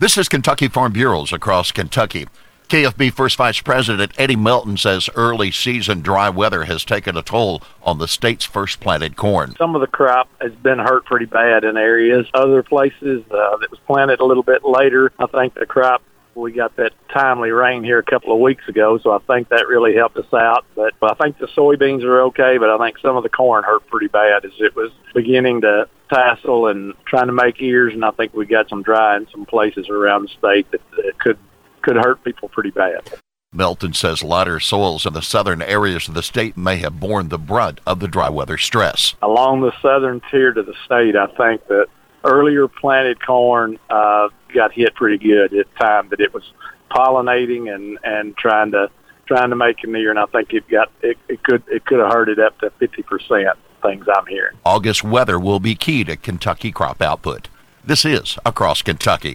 This is Kentucky Farm Bureaus across Kentucky. KFB First Vice President Eddie Melton says early season dry weather has taken a toll on the state's first planted corn. Some of the crop has been hurt pretty bad in areas. Other places uh, that was planted a little bit later, I think the crop we got that timely rain here a couple of weeks ago, so I think that really helped us out. But I think the soybeans are okay, but I think some of the corn hurt pretty bad as it was beginning to tassel and trying to make ears, and I think we got some dry in some places around the state that, that could could hurt people pretty bad. Melton says lighter soils in the southern areas of the state may have borne the brunt of the dry weather stress. Along the southern tier to the state, I think that earlier planted corn uh, got hit pretty good at the time that it was pollinating and and trying to trying to make an ear, and I think it got it, it could it could have hurt it up to fifty percent. Things I'm hearing. August weather will be key to Kentucky crop output. This is across Kentucky.